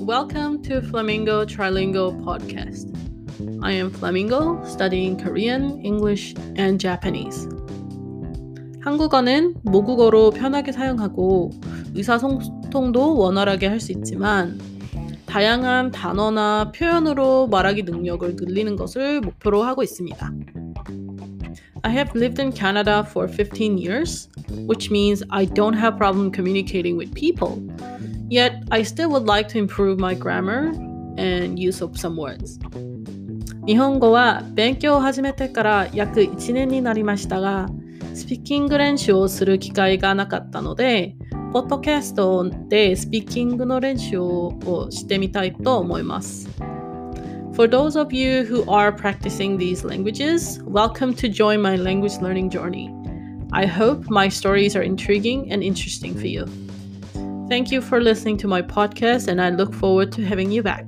welcome to Flamingo Trilingual Podcast. I am Flamingo, studying Korean, English, and Japanese. 한국어는 모국어로 편하게 사용하고 의사소통도 원활하게 할 수 있지만 다양한 단어나 표현으로 말하기 능력을 늘리는 것을 목표로 하고 있습니다. I have lived in Canada for 15 years, which means I don't have problem communicating with people. Yet, I still would like to improve my grammar and use of some words. 日本語は勉強を始めてから約1年になりましたが、スピーキング練習をする機会がなかったので、ポッドキャストでスピーキングの練習をしてみたいと思います。For those of you who are practicing these languages, welcome to join my language learning journey. I hope my stories are intriguing and interesting for you. Thank you for listening to my podcast, and I look forward to having you back.